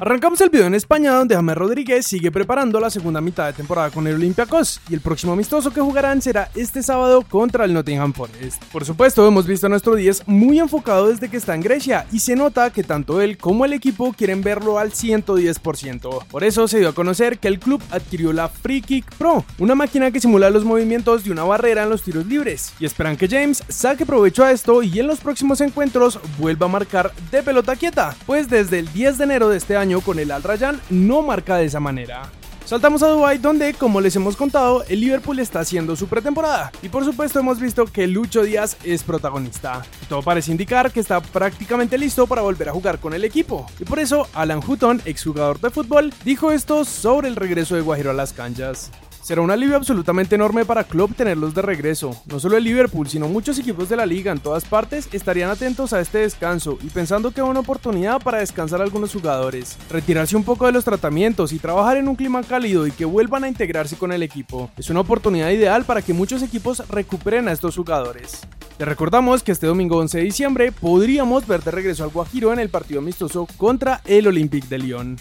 Arrancamos el video en España donde James Rodríguez sigue preparando la segunda mitad de temporada con el Olympiacos y el próximo amistoso que jugarán será este sábado contra el Nottingham Forest. Por supuesto, hemos visto a nuestro 10 muy enfocado desde que está en Grecia y se nota que tanto él como el equipo quieren verlo al 110%. Por eso se dio a conocer que el club adquirió la Free Kick Pro, una máquina que simula los movimientos de una barrera en los tiros libres y esperan que James saque provecho a esto y en los próximos encuentros vuelva a marcar de pelota quieta, pues desde el 10 de enero de este año con el Al Rayyan no marca de esa manera. Saltamos a Dubai donde, como les hemos contado, el Liverpool está haciendo su pretemporada y por supuesto hemos visto que Lucho Díaz es protagonista. Todo parece indicar que está prácticamente listo para volver a jugar con el equipo y por eso Alan Hutton, exjugador de fútbol, dijo esto sobre el regreso de Guajiro a las canchas. Será un alivio absolutamente enorme para Klopp tenerlos de regreso. No solo el Liverpool, sino muchos equipos de la liga en todas partes estarían atentos a este descanso y pensando que es una oportunidad para descansar a algunos jugadores, retirarse un poco de los tratamientos y trabajar en un clima cálido y que vuelvan a integrarse con el equipo. Es una oportunidad ideal para que muchos equipos recuperen a estos jugadores. Les recordamos que este domingo 11 de diciembre podríamos ver de regreso al Guajiro en el partido amistoso contra el Olympique de Lyon.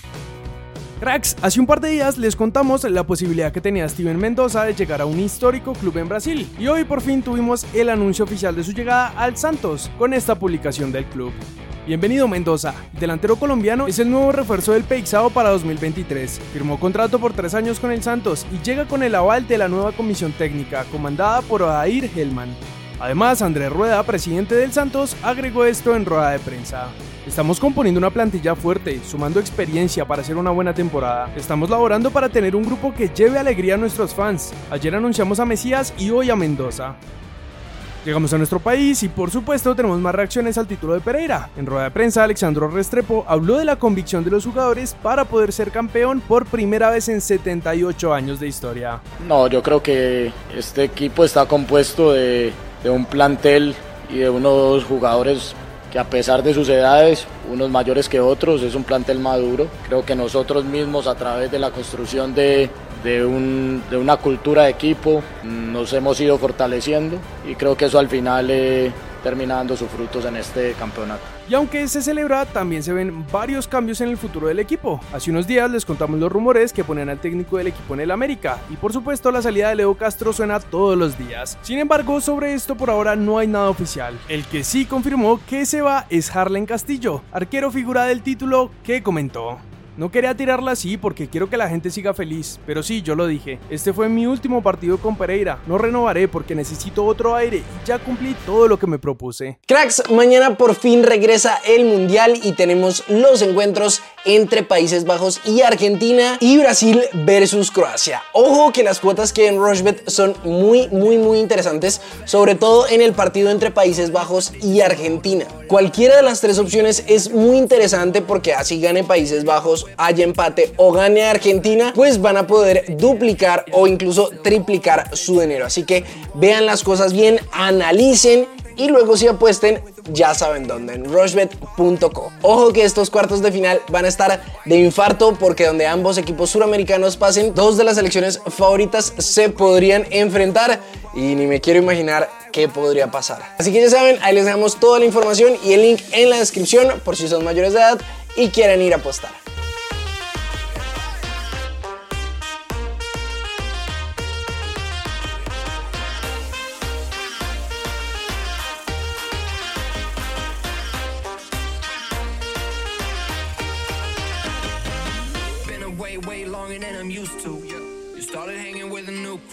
Cracks, hace un par de días les contamos la posibilidad que tenía Steven Mendoza de llegar a un histórico club en Brasil y hoy por fin tuvimos el anuncio oficial de su llegada al Santos con esta publicación del club. Bienvenido Mendoza, delantero colombiano es el nuevo refuerzo del Peixao para 2023. Firmó contrato por tres años con el Santos y llega con el aval de la nueva comisión técnica comandada por Odair Hellman. Además, Andrés Rueda, presidente del Santos, agregó esto en rueda de prensa. Estamos componiendo una plantilla fuerte, sumando experiencia para hacer una buena temporada. Estamos laborando para tener un grupo que lleve alegría a nuestros fans. Ayer anunciamos a Mesías y hoy a Mendoza. Llegamos a nuestro país y por supuesto tenemos más reacciones al título de Pereira. En rueda de prensa, Alexandro Restrepo habló de la convicción de los jugadores para poder ser campeón por primera vez en 78 años de historia. No, yo creo que este equipo está compuesto de, de un plantel y de unos jugadores que a pesar de sus edades, unos mayores que otros, es un plantel maduro. Creo que nosotros mismos a través de la construcción de, de, un, de una cultura de equipo nos hemos ido fortaleciendo y creo que eso al final eh, termina dando sus frutos en este campeonato. Y aunque se celebra, también se ven varios cambios en el futuro del equipo. Hace unos días les contamos los rumores que ponen al técnico del equipo en el América, y por supuesto la salida de Leo Castro suena todos los días. Sin embargo, sobre esto por ahora no hay nada oficial. El que sí confirmó que se va es Harlen Castillo, arquero figura del título que comentó. No quería tirarla así porque quiero que la gente siga feliz, pero sí, yo lo dije. Este fue mi último partido con Pereira. No renovaré porque necesito otro aire y ya cumplí todo lo que me propuse. Cracks, mañana por fin regresa el Mundial y tenemos los encuentros entre Países Bajos y Argentina y Brasil versus Croacia. Ojo que las cuotas que en Rushbet son muy, muy, muy interesantes, sobre todo en el partido entre Países Bajos y Argentina. Cualquiera de las tres opciones es muy interesante porque así gane Países Bajos haya empate o gane Argentina, pues van a poder duplicar o incluso triplicar su dinero. Así que vean las cosas bien, analicen y luego si apuesten ya saben dónde, en rushbet.co. Ojo que estos cuartos de final van a estar de infarto porque donde ambos equipos suramericanos pasen, dos de las selecciones favoritas se podrían enfrentar y ni me quiero imaginar qué podría pasar. Así que ya saben, ahí les dejamos toda la información y el link en la descripción por si son mayores de edad y quieren ir a apostar. Way longer than I'm used to. You started hanging with a new crew.